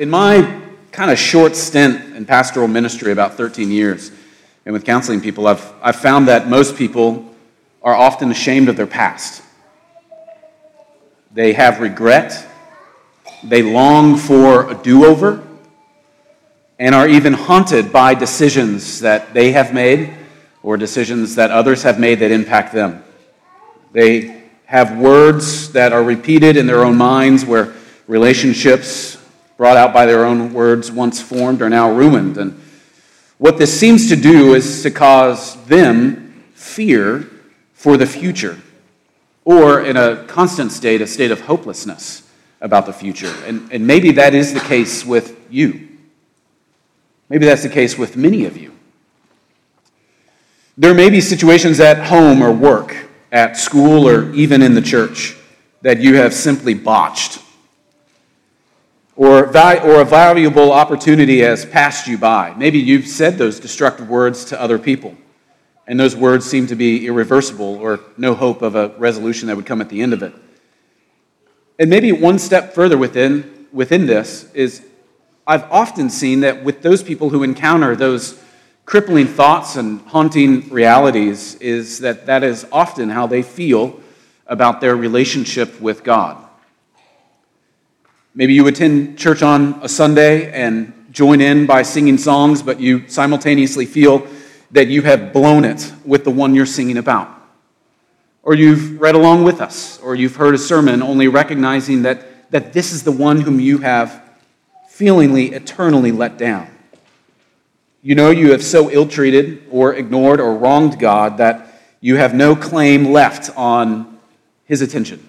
In my kind of short stint in pastoral ministry, about 13 years, and with counseling people, I've, I've found that most people are often ashamed of their past. They have regret, they long for a do over, and are even haunted by decisions that they have made or decisions that others have made that impact them. They have words that are repeated in their own minds where relationships brought out by their own words once formed are now ruined. And what this seems to do is to cause them fear for the future, or in a constant state, a state of hopelessness about the future. And, and maybe that is the case with you. Maybe that's the case with many of you. There may be situations at home or work, at school, or even in the church that you have simply botched or, or a valuable opportunity has passed you by. Maybe you've said those destructive words to other people, and those words seem to be irreversible or no hope of a resolution that would come at the end of it. And maybe one step further within, within this is I've often seen that with those people who encounter those crippling thoughts and haunting realities, is that that is often how they feel about their relationship with God. Maybe you attend church on a Sunday and join in by singing songs, but you simultaneously feel that you have blown it with the one you're singing about. Or you've read along with us, or you've heard a sermon only recognizing that, that this is the one whom you have feelingly, eternally let down. You know you have so ill treated or ignored or wronged God that you have no claim left on his attention.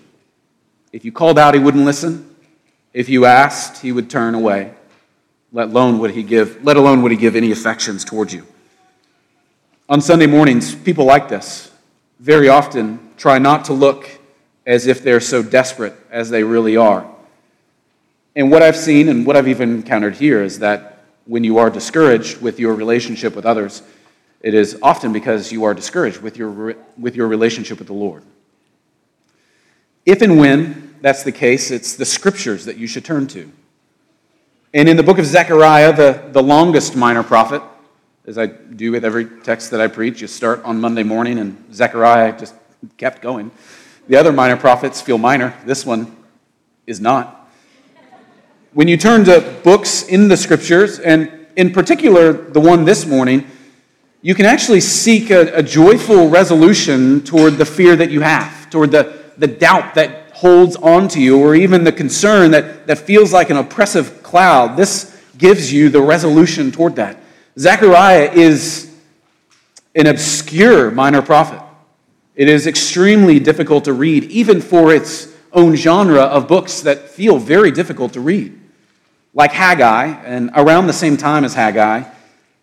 If you called out, he wouldn't listen. If you asked, he would turn away. Let alone would he give, let alone would he give any affections towards you. On Sunday mornings, people like this very often try not to look as if they're so desperate as they really are. And what I've seen and what I've even encountered here is that when you are discouraged with your relationship with others, it is often because you are discouraged with your, with your relationship with the Lord. If and when that's the case, it's the scriptures that you should turn to. And in the book of Zechariah, the, the longest minor prophet, as I do with every text that I preach, you start on Monday morning, and Zechariah just kept going. The other minor prophets feel minor. This one is not. When you turn to books in the scriptures, and in particular the one this morning, you can actually seek a, a joyful resolution toward the fear that you have, toward the, the doubt that holds on to you, or even the concern that, that feels like an oppressive cloud, this gives you the resolution toward that. Zechariah is an obscure minor prophet. It is extremely difficult to read, even for its own genre of books that feel very difficult to read. Like Haggai, and around the same time as Haggai,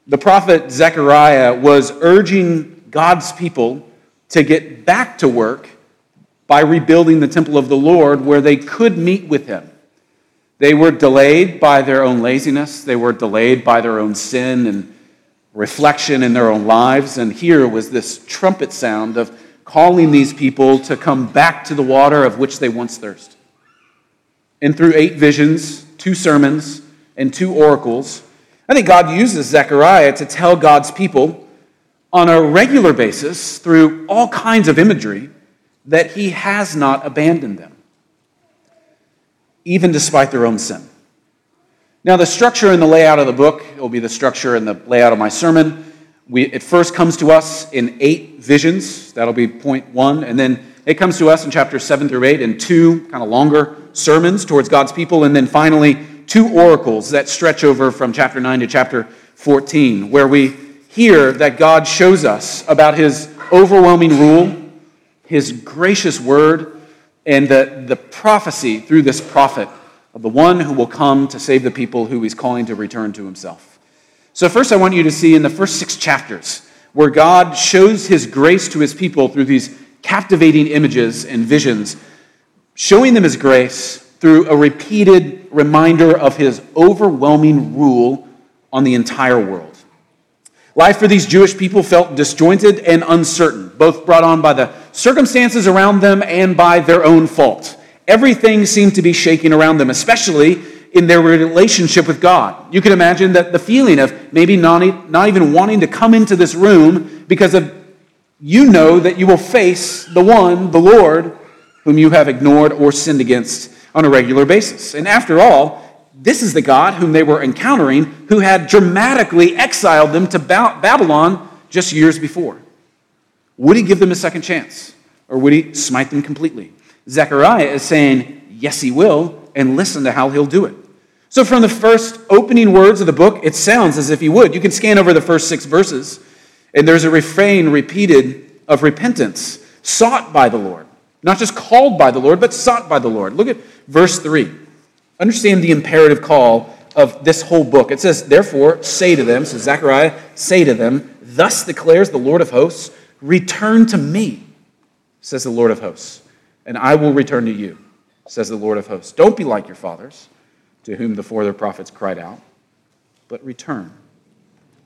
the prophet Zechariah was urging God's people to get back to work by rebuilding the temple of the Lord where they could meet with him. They were delayed by their own laziness, they were delayed by their own sin and reflection in their own lives. And here was this trumpet sound of calling these people to come back to the water of which they once thirsted. And through eight visions, two sermons, and two oracles, I think God uses Zechariah to tell God's people on a regular basis through all kinds of imagery that he has not abandoned them, even despite their own sin. Now, the structure and the layout of the book will be the structure and the layout of my sermon. We, it first comes to us in eight visions. That'll be point one. And then it comes to us in chapters seven through eight in two kind of longer sermons towards God's people. And then finally, two oracles that stretch over from chapter nine to chapter 14, where we hear that God shows us about his overwhelming rule his gracious word and the, the prophecy through this prophet of the one who will come to save the people who he's calling to return to himself. So, first, I want you to see in the first six chapters where God shows his grace to his people through these captivating images and visions, showing them his grace through a repeated reminder of his overwhelming rule on the entire world. Life for these Jewish people felt disjointed and uncertain, both brought on by the circumstances around them and by their own fault. Everything seemed to be shaking around them, especially in their relationship with God. You can imagine that the feeling of maybe not, not even wanting to come into this room because of you know that you will face the one, the Lord, whom you have ignored or sinned against on a regular basis. And after all, this is the God whom they were encountering who had dramatically exiled them to Babylon just years before. Would he give them a second chance? Or would he smite them completely? Zechariah is saying, yes, he will, and listen to how he'll do it. So, from the first opening words of the book, it sounds as if he would. You can scan over the first six verses, and there's a refrain repeated of repentance sought by the Lord. Not just called by the Lord, but sought by the Lord. Look at verse 3. Understand the imperative call of this whole book. It says, Therefore, say to them, so Zechariah, say to them, Thus declares the Lord of hosts, return to me, says the Lord of hosts, and I will return to you, says the Lord of hosts. Don't be like your fathers, to whom the former prophets cried out, but return.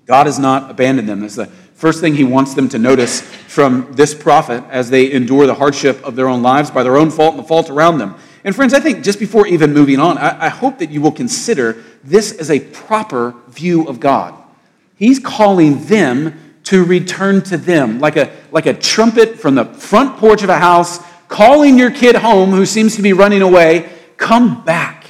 God has not abandoned them. That's the first thing he wants them to notice from this prophet as they endure the hardship of their own lives by their own fault and the fault around them. And friends, I think just before even moving on, I, I hope that you will consider this as a proper view of God. He's calling them to return to them, like a, like a trumpet from the front porch of a house, calling your kid home who seems to be running away, come back.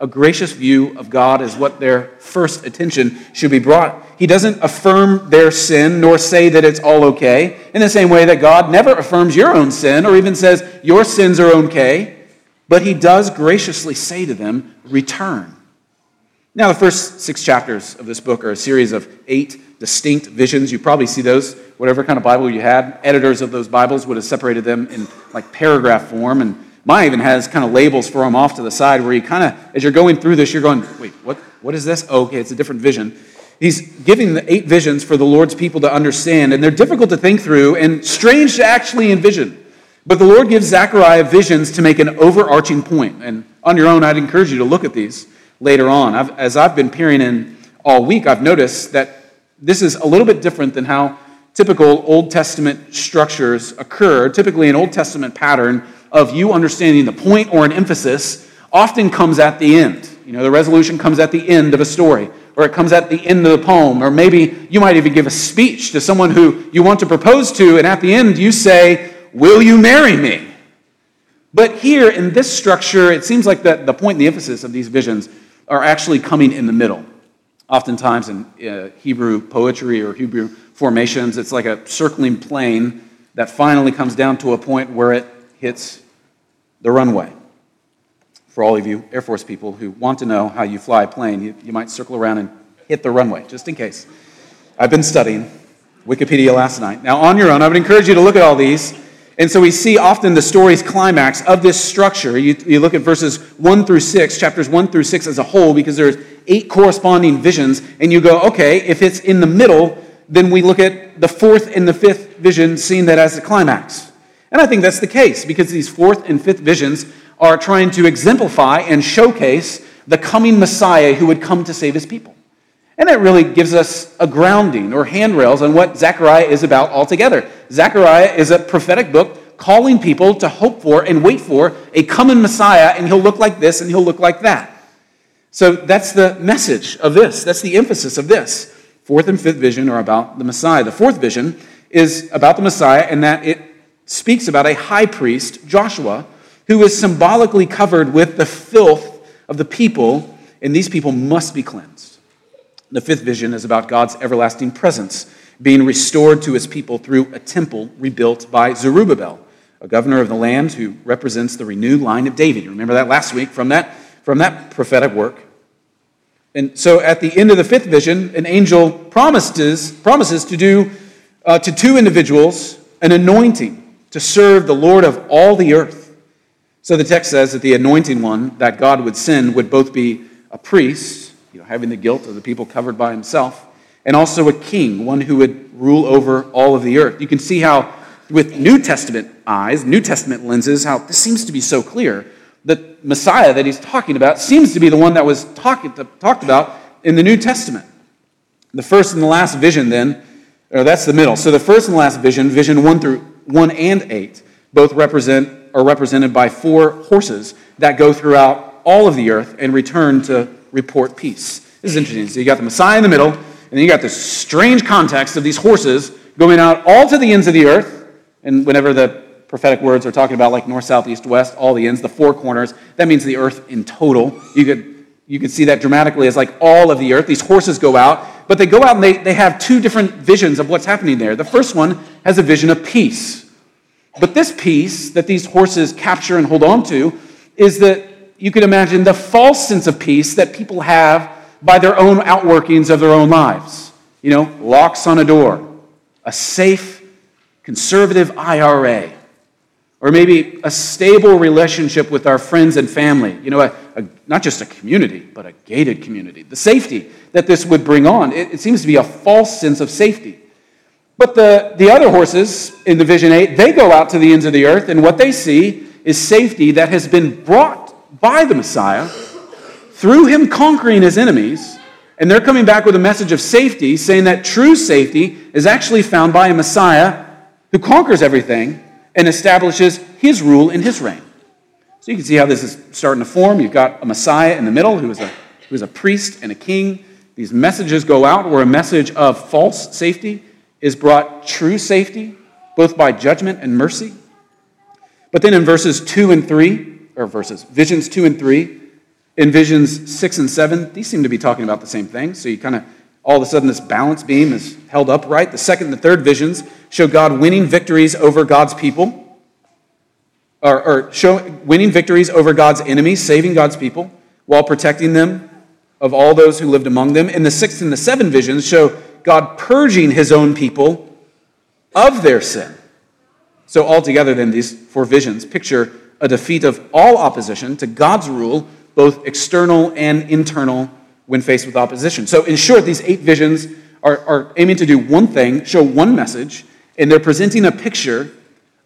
A gracious view of God is what their first attention should be brought. He doesn't affirm their sin nor say that it's all okay, in the same way that God never affirms your own sin or even says your sins are okay, but He does graciously say to them, Return. Now, the first six chapters of this book are a series of eight distinct visions. You probably see those, whatever kind of Bible you had. Editors of those Bibles would have separated them in like paragraph form. And mine even has kind of labels for them off to the side where you kind of, as you're going through this, you're going, wait, what, what is this? Oh, okay, it's a different vision. He's giving the eight visions for the Lord's people to understand, and they're difficult to think through and strange to actually envision. But the Lord gives Zechariah visions to make an overarching point. And on your own, I'd encourage you to look at these later on. I've, as I've been peering in all week, I've noticed that this is a little bit different than how typical Old Testament structures occur. Typically, an Old Testament pattern of you understanding the point or an emphasis often comes at the end. You know, the resolution comes at the end of a story, or it comes at the end of the poem, or maybe you might even give a speech to someone who you want to propose to, and at the end you say, Will you marry me? But here in this structure, it seems like the, the point and the emphasis of these visions are actually coming in the middle. Oftentimes in uh, Hebrew poetry or Hebrew formations, it's like a circling plane that finally comes down to a point where it hits the runway. For all of you Air Force people who want to know how you fly a plane, you, you might circle around and hit the runway, just in case. I've been studying Wikipedia last night. Now, on your own, I would encourage you to look at all these and so we see often the story's climax of this structure. You, you, look at verses 1 through 6, chapters 1 through 6 as a whole, because there's eight corresponding visions, and you go, okay, if it's in the middle, then we look at the fourth and the fifth vision, seeing that as the climax. And I think that's the case, because these fourth and fifth visions are trying to exemplify and showcase the coming Messiah who would come to save his people. And that really gives us a grounding or handrails on what Zechariah is about altogether. Zechariah is a prophetic book calling people to hope for and wait for a coming Messiah, and he'll look like this and he'll look like that. So that's the message of this. That's the emphasis of this. Fourth and fifth vision are about the Messiah. The fourth vision is about the Messiah, and that it speaks about a high priest, Joshua, who is symbolically covered with the filth of the people, and these people must be cleansed. The fifth vision is about God's everlasting presence being restored to his people through a temple rebuilt by Zerubbabel, a governor of the land who represents the renewed line of David. Remember that last week from that, from that prophetic work. And so at the end of the fifth vision, an angel promises, promises to do uh, to two individuals an anointing to serve the Lord of all the earth. So the text says that the anointing one that God would send would both be a priest you know, having the guilt of the people covered by himself, and also a king, one who would rule over all of the earth. You can see how, with New Testament eyes, New Testament lenses, how this seems to be so clear. The Messiah that he's talking about seems to be the one that was talk, talked about in the New Testament. The first and the last vision, then, or that's the middle. So the first and last vision, vision one through one and eight, both represent are represented by four horses that go throughout all of the earth and return to report peace. This is interesting. So you got the Messiah in the middle, and then you got this strange context of these horses going out all to the ends of the earth. And whenever the prophetic words are talking about like north, south, east, west, all the ends, the four corners, that means the earth in total. You could, you could see that dramatically as like all of the earth. These horses go out, but they go out and they, they have two different visions of what's happening there. The first one has a vision of peace. But this peace that these horses capture and hold on to is that you could imagine the false sense of peace that people have by their own outworkings of their own lives. You know, locks on a door, a safe, conservative IRA, or maybe a stable relationship with our friends and family. You know, a, a, not just a community, but a gated community. The safety that this would bring on. It, it seems to be a false sense of safety. But the, the other horses in Division 8, they go out to the ends of the earth, and what they see is safety that has been brought by the Messiah through him conquering his enemies. And they're coming back with a message of safety, saying that true safety is actually found by a Messiah who conquers everything and establishes his rule in his reign. So you can see how this is starting to form. You've got a Messiah in the middle who is a, who is a priest and a king. These messages go out where a message of false safety is brought true safety, both by judgment and mercy. But then in verses 2 and 3, or verses, visions 2 and 3, in visions 6 and 7, these seem to be talking about the same thing. So you kind of, all of a sudden, this balance beam is held upright. The second and the third visions show God winning victories over God's people, or, or show, winning victories over God's enemies, saving God's people, while protecting them of all those who lived among them. And the sixth and the seventh visions show God purging his own people of their sin. So, altogether, then, these four visions picture a defeat of all opposition to God's rule, both external and internal, when faced with opposition. So, in short, these eight visions are, are aiming to do one thing, show one message, and they're presenting a picture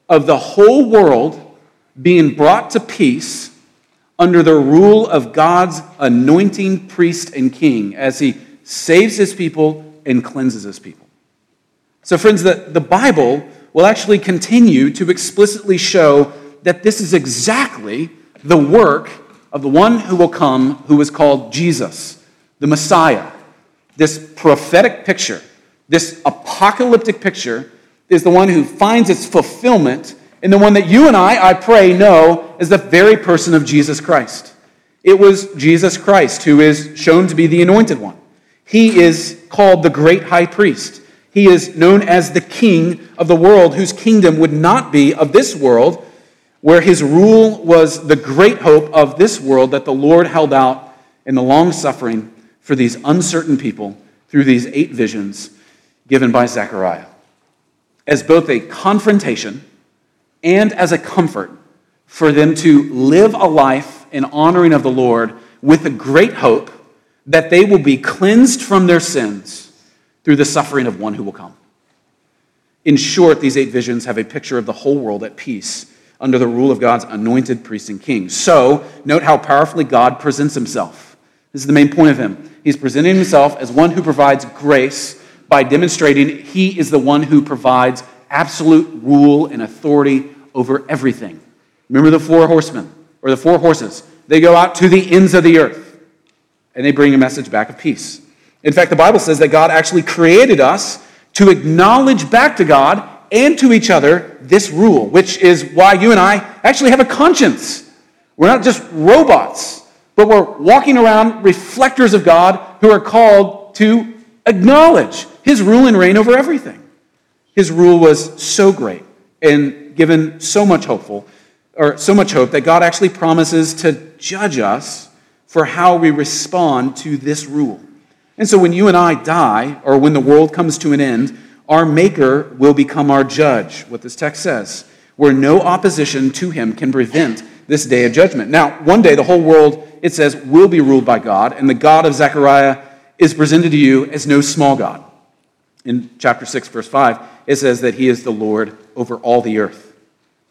of the whole world being brought to peace under the rule of God's anointing priest and king as he saves his people and cleanses his people. So, friends, the, the Bible will actually continue to explicitly show that this is exactly the work of the one who will come, who is called Jesus, the Messiah. This prophetic picture, this apocalyptic picture, is the one who finds its fulfillment in the one that you and I, I pray, know as the very person of Jesus Christ. It was Jesus Christ who is shown to be the anointed one. He is called the great high priest. He is known as the king of the world, whose kingdom would not be of this world, where his rule was the great hope of this world that the Lord held out in the long suffering for these uncertain people through these eight visions given by Zechariah. As both a confrontation and as a comfort for them to live a life in honoring of the Lord with a great hope that they will be cleansed from their sins through the suffering of one who will come. In short, these eight visions have a picture of the whole world at peace under the rule of God's anointed priest and king. So, note how powerfully God presents himself. This is the main point of him. He's presenting himself as one who provides grace by demonstrating he is the one who provides absolute rule and authority over everything. Remember the four horsemen, or the four horses. They go out to the ends of the earth and they bring a message back of peace. In fact, the Bible says that God actually created us to acknowledge back to God and to each other this rule, which is why you and I actually have a conscience. We're not just robots, but we're walking around reflectors of God who are called to acknowledge his rule and reign over everything. His rule was so great and given so much hopeful, or so much hope that God actually promises to judge us for how we respond to this rule. And so when you and I die, or when the world comes to an end, our Maker will become our judge, what this text says, where no opposition to him can prevent this day of judgment. Now, one day the whole world, it says, will be ruled by God, and the God of Zechariah is presented to you as no small God. In chapter 6, verse 5, it says that he is the Lord over all the earth,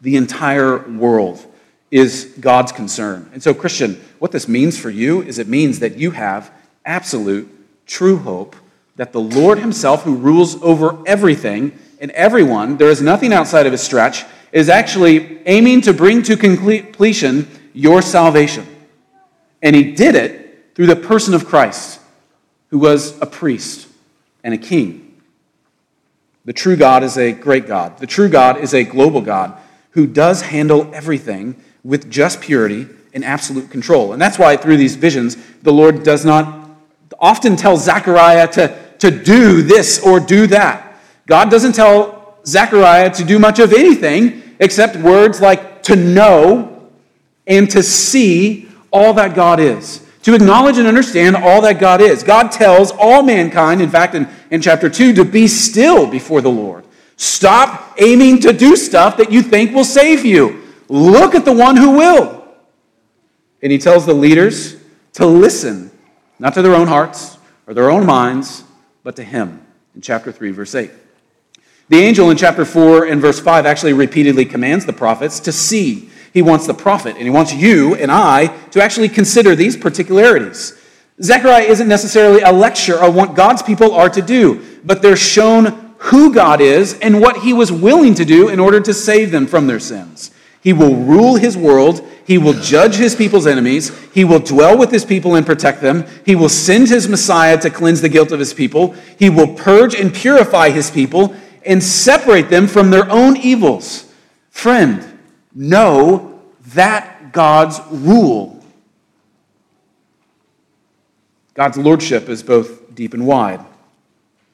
the entire world is God's concern. And so, Christian, what this means for you is it means that you have absolute, true hope that the Lord Himself, who rules over everything and everyone, there is nothing outside of His stretch, is actually aiming to bring to completion your salvation. And he did it through the person of Christ, who was a priest and a king. The true God is a great God. The true God is a global God who does handle everything with just purity and absolute control. And that's why through these visions, the Lord does not often tell Zechariah to, to do this or do that. God doesn't tell Zechariah to do much of anything except words like to know and to see all that God is. To acknowledge and understand all that God is. God tells all mankind, in fact, in, in chapter 2, to be still before the Lord. Stop aiming to do stuff that you think will save you. Look at the one who will. And he tells the leaders to listen, not to their own hearts or their own minds, but to him in chapter 3, verse 8. The angel in chapter 4 and verse 5 actually repeatedly commands the prophets to see. He wants the prophet, and he wants you and I to actually consider these particularities. Zechariah isn't necessarily a lecture on what God's people are to do, but they're shown who God is and what he was willing to do in order to save them from their sins. He will rule his world. He will judge his people's enemies. He will dwell with his people and protect them. He will send his Messiah to cleanse the guilt of his people. He will purge and purify his people and separate them from their own evils. Friend, know that God's rule. God's lordship is both deep and wide.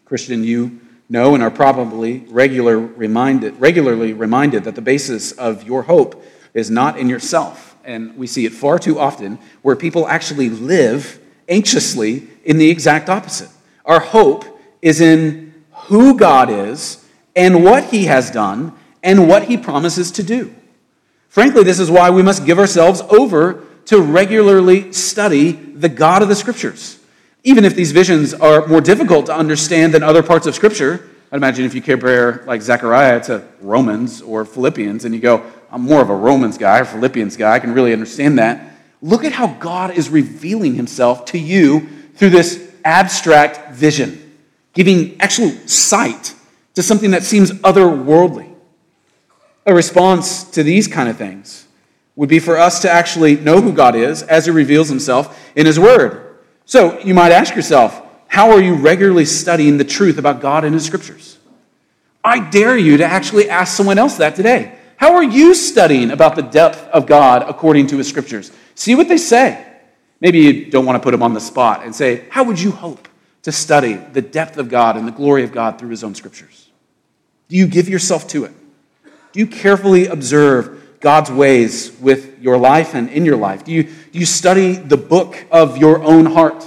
Christian, you know and are probably regular reminded, regularly reminded that the basis of your hope is not in yourself. And we see it far too often where people actually live anxiously in the exact opposite. Our hope is in who God is and what he has done and what he promises to do. Frankly, this is why we must give ourselves over to regularly study the God of the Scriptures. Even if these visions are more difficult to understand than other parts of Scripture, I'd imagine if you compare like Zechariah to Romans or Philippians and you go, I'm more of a Romans guy or Philippians guy, I can really understand that. Look at how God is revealing himself to you through this abstract vision, giving actual sight to something that seems otherworldly. A response to these kind of things would be for us to actually know who God is as He reveals Himself in His Word. So you might ask yourself, how are you regularly studying the truth about God and His Scriptures? I dare you to actually ask someone else that today. How are you studying about the depth of God according to His Scriptures? See what they say. Maybe you don't want to put them on the spot and say, How would you hope to study the depth of God and the glory of God through His own Scriptures? Do you give yourself to it? Do you carefully observe God's ways with your life and in your life? Do you, do you study the book of your own heart?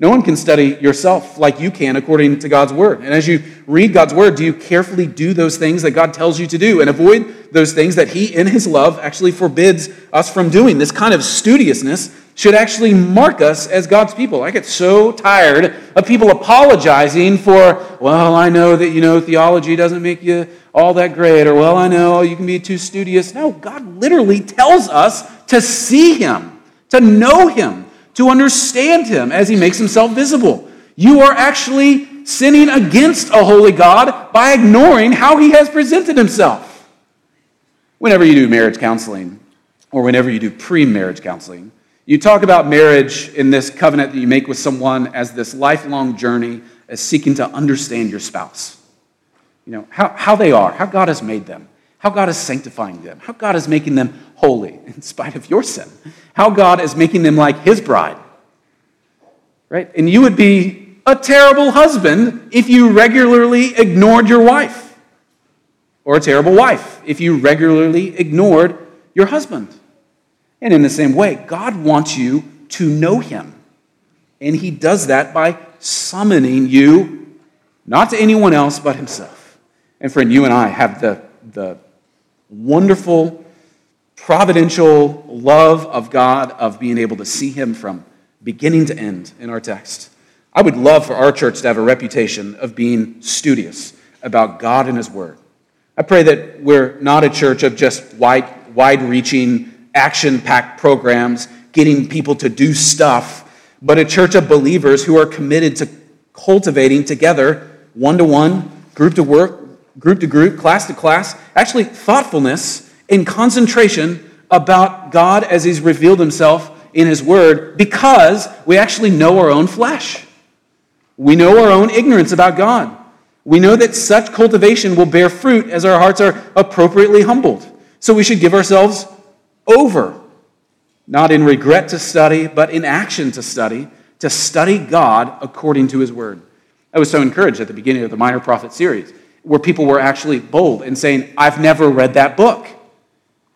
No one can study yourself like you can according to God's word. And as you read God's word, do you carefully do those things that God tells you to do and avoid those things that He, in His love, actually forbids us from doing? This kind of studiousness should actually mark us as God's people. I get so tired of people apologizing for, well, I know that, you know, theology doesn't make you all that great, or, well, I know you can be too studious. No, God literally tells us to see Him, to know Him, to understand Him as He makes Himself visible. You are actually sinning against a holy God by ignoring how He has presented Himself. Whenever you do marriage counseling, or whenever you do pre marriage counseling, you talk about marriage in this covenant that you make with someone as this lifelong journey, as seeking to understand your spouse. You know, how, how they are, how God has made them, how God is sanctifying them, how God is making them holy in spite of your sin, how God is making them like His bride. Right? And you would be a terrible husband if you regularly ignored your wife, or a terrible wife if you regularly ignored your husband. And in the same way, God wants you to know Him. And He does that by summoning you, not to anyone else but Himself. And friend, you and I have the, the wonderful, providential love of God of being able to see Him from beginning to end in our text. I would love for our church to have a reputation of being studious about God and His Word. I pray that we're not a church of just wide, wide reaching action packed programs, getting people to do stuff, but a church of believers who are committed to cultivating together, one to one, group to work, group to group, class to class, actually thoughtfulness and concentration about God as He's revealed Himself in His Word because we actually know our own flesh. We know our own ignorance about God. We know that such cultivation will bear fruit as our hearts are appropriately humbled. So we should give ourselves over, not in regret to study, but in action to study, to study God according to His Word. I was so encouraged at the beginning of the Minor Prophet series, where people were actually bold and saying, I've never read that book.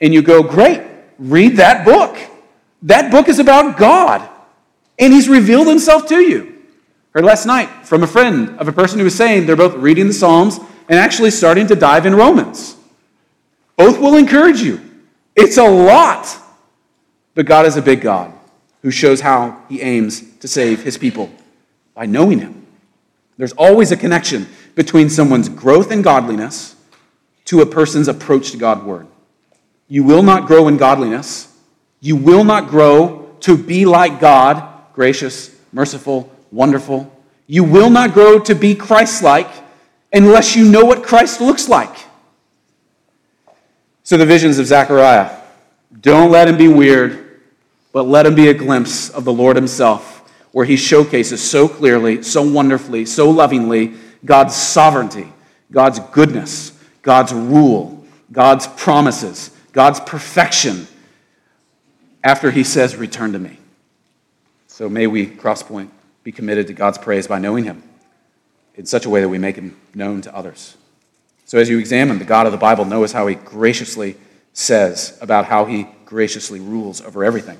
And you go, Great, read that book. That book is about God, and He's revealed Himself to you. Heard last night from a friend of a person who was saying they're both reading the Psalms and actually starting to dive in Romans. Both will encourage you. It's a lot. But God is a big God who shows how He aims to save His people by knowing Him. There's always a connection between someone's growth in godliness to a person's approach to God's word. You will not grow in godliness. You will not grow to be like God, gracious, merciful, wonderful. You will not grow to be Christ like unless you know what Christ looks like. So, the visions of Zechariah don't let him be weird, but let him be a glimpse of the Lord himself where he showcases so clearly, so wonderfully, so lovingly God's sovereignty, God's goodness, God's rule, God's promises, God's perfection after he says, Return to me. So may we, Crosspoint, be committed to God's praise by knowing him in such a way that we make him known to others. So as you examine the God of the Bible, knows how he graciously says about how he graciously rules over everything.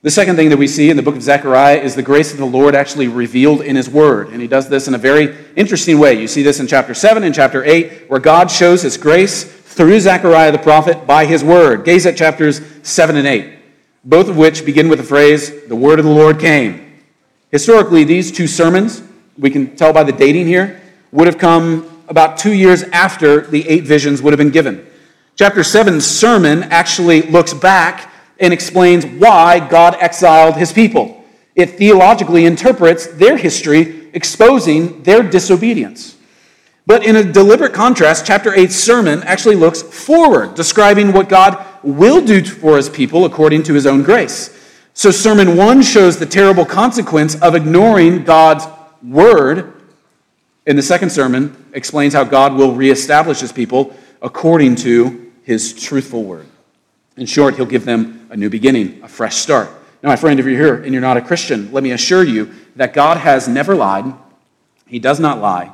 The second thing that we see in the book of Zechariah is the grace of the Lord actually revealed in his word. And he does this in a very interesting way. You see this in chapter 7 and chapter 8, where God shows his grace through Zechariah the prophet by his word. Gaze at chapters 7 and 8, both of which begin with the phrase, the word of the Lord came. Historically, these two sermons, we can tell by the dating here, would have come about two years after the eight visions would have been given. Chapter 7's sermon actually looks back and explains why God exiled his people. It theologically interprets their history, exposing their disobedience. But in a deliberate contrast, chapter 8's sermon actually looks forward, describing what God will do for his people according to his own grace. So, sermon 1 shows the terrible consequence of ignoring God's word. And the second sermon explains how God will reestablish his people according to his truthful word. In short, he'll give them a new beginning, a fresh start. Now, my friend, if you're here and you're not a Christian, let me assure you that God has never lied, He does not lie,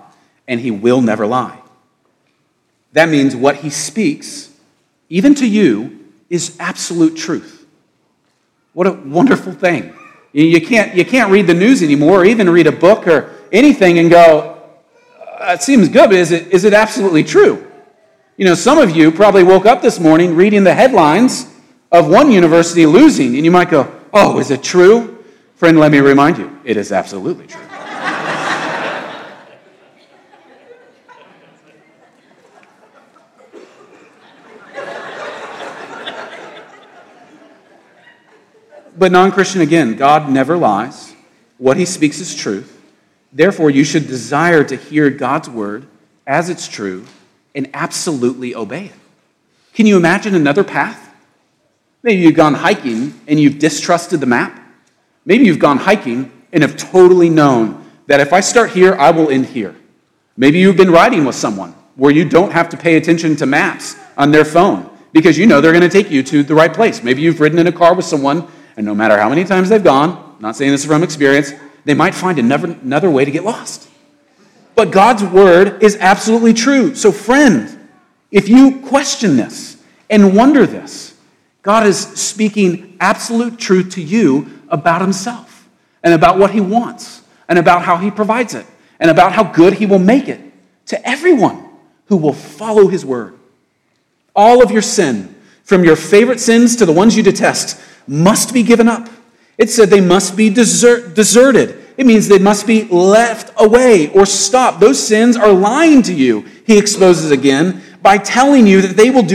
and He will never lie. That means what He speaks, even to you, is absolute truth. What a wonderful thing. You can't, you can't read the news anymore, or even read a book or anything and go, it seems good, but is it, is it absolutely true? You know, some of you probably woke up this morning reading the headlines of one university losing, and you might go, Oh, is it true? Friend, let me remind you, it is absolutely true. but non Christian, again, God never lies. What he speaks is truth. Therefore, you should desire to hear God's word as it's true and absolutely obey it. Can you imagine another path? Maybe you've gone hiking and you've distrusted the map. Maybe you've gone hiking and have totally known that if I start here, I will end here. Maybe you've been riding with someone where you don't have to pay attention to maps on their phone because you know they're going to take you to the right place. Maybe you've ridden in a car with someone, and no matter how many times they've gone, not saying this from experience, they might find another, another way to get lost. But God's word is absolutely true. So, friend, if you question this and wonder this, God is speaking absolute truth to you about himself and about what he wants and about how he provides it and about how good he will make it to everyone who will follow his word. All of your sin, from your favorite sins to the ones you detest, must be given up. It said they must be desert, deserted it means they must be left away or stopped. Those sins are lying to you, he exposes again, by telling you that they will do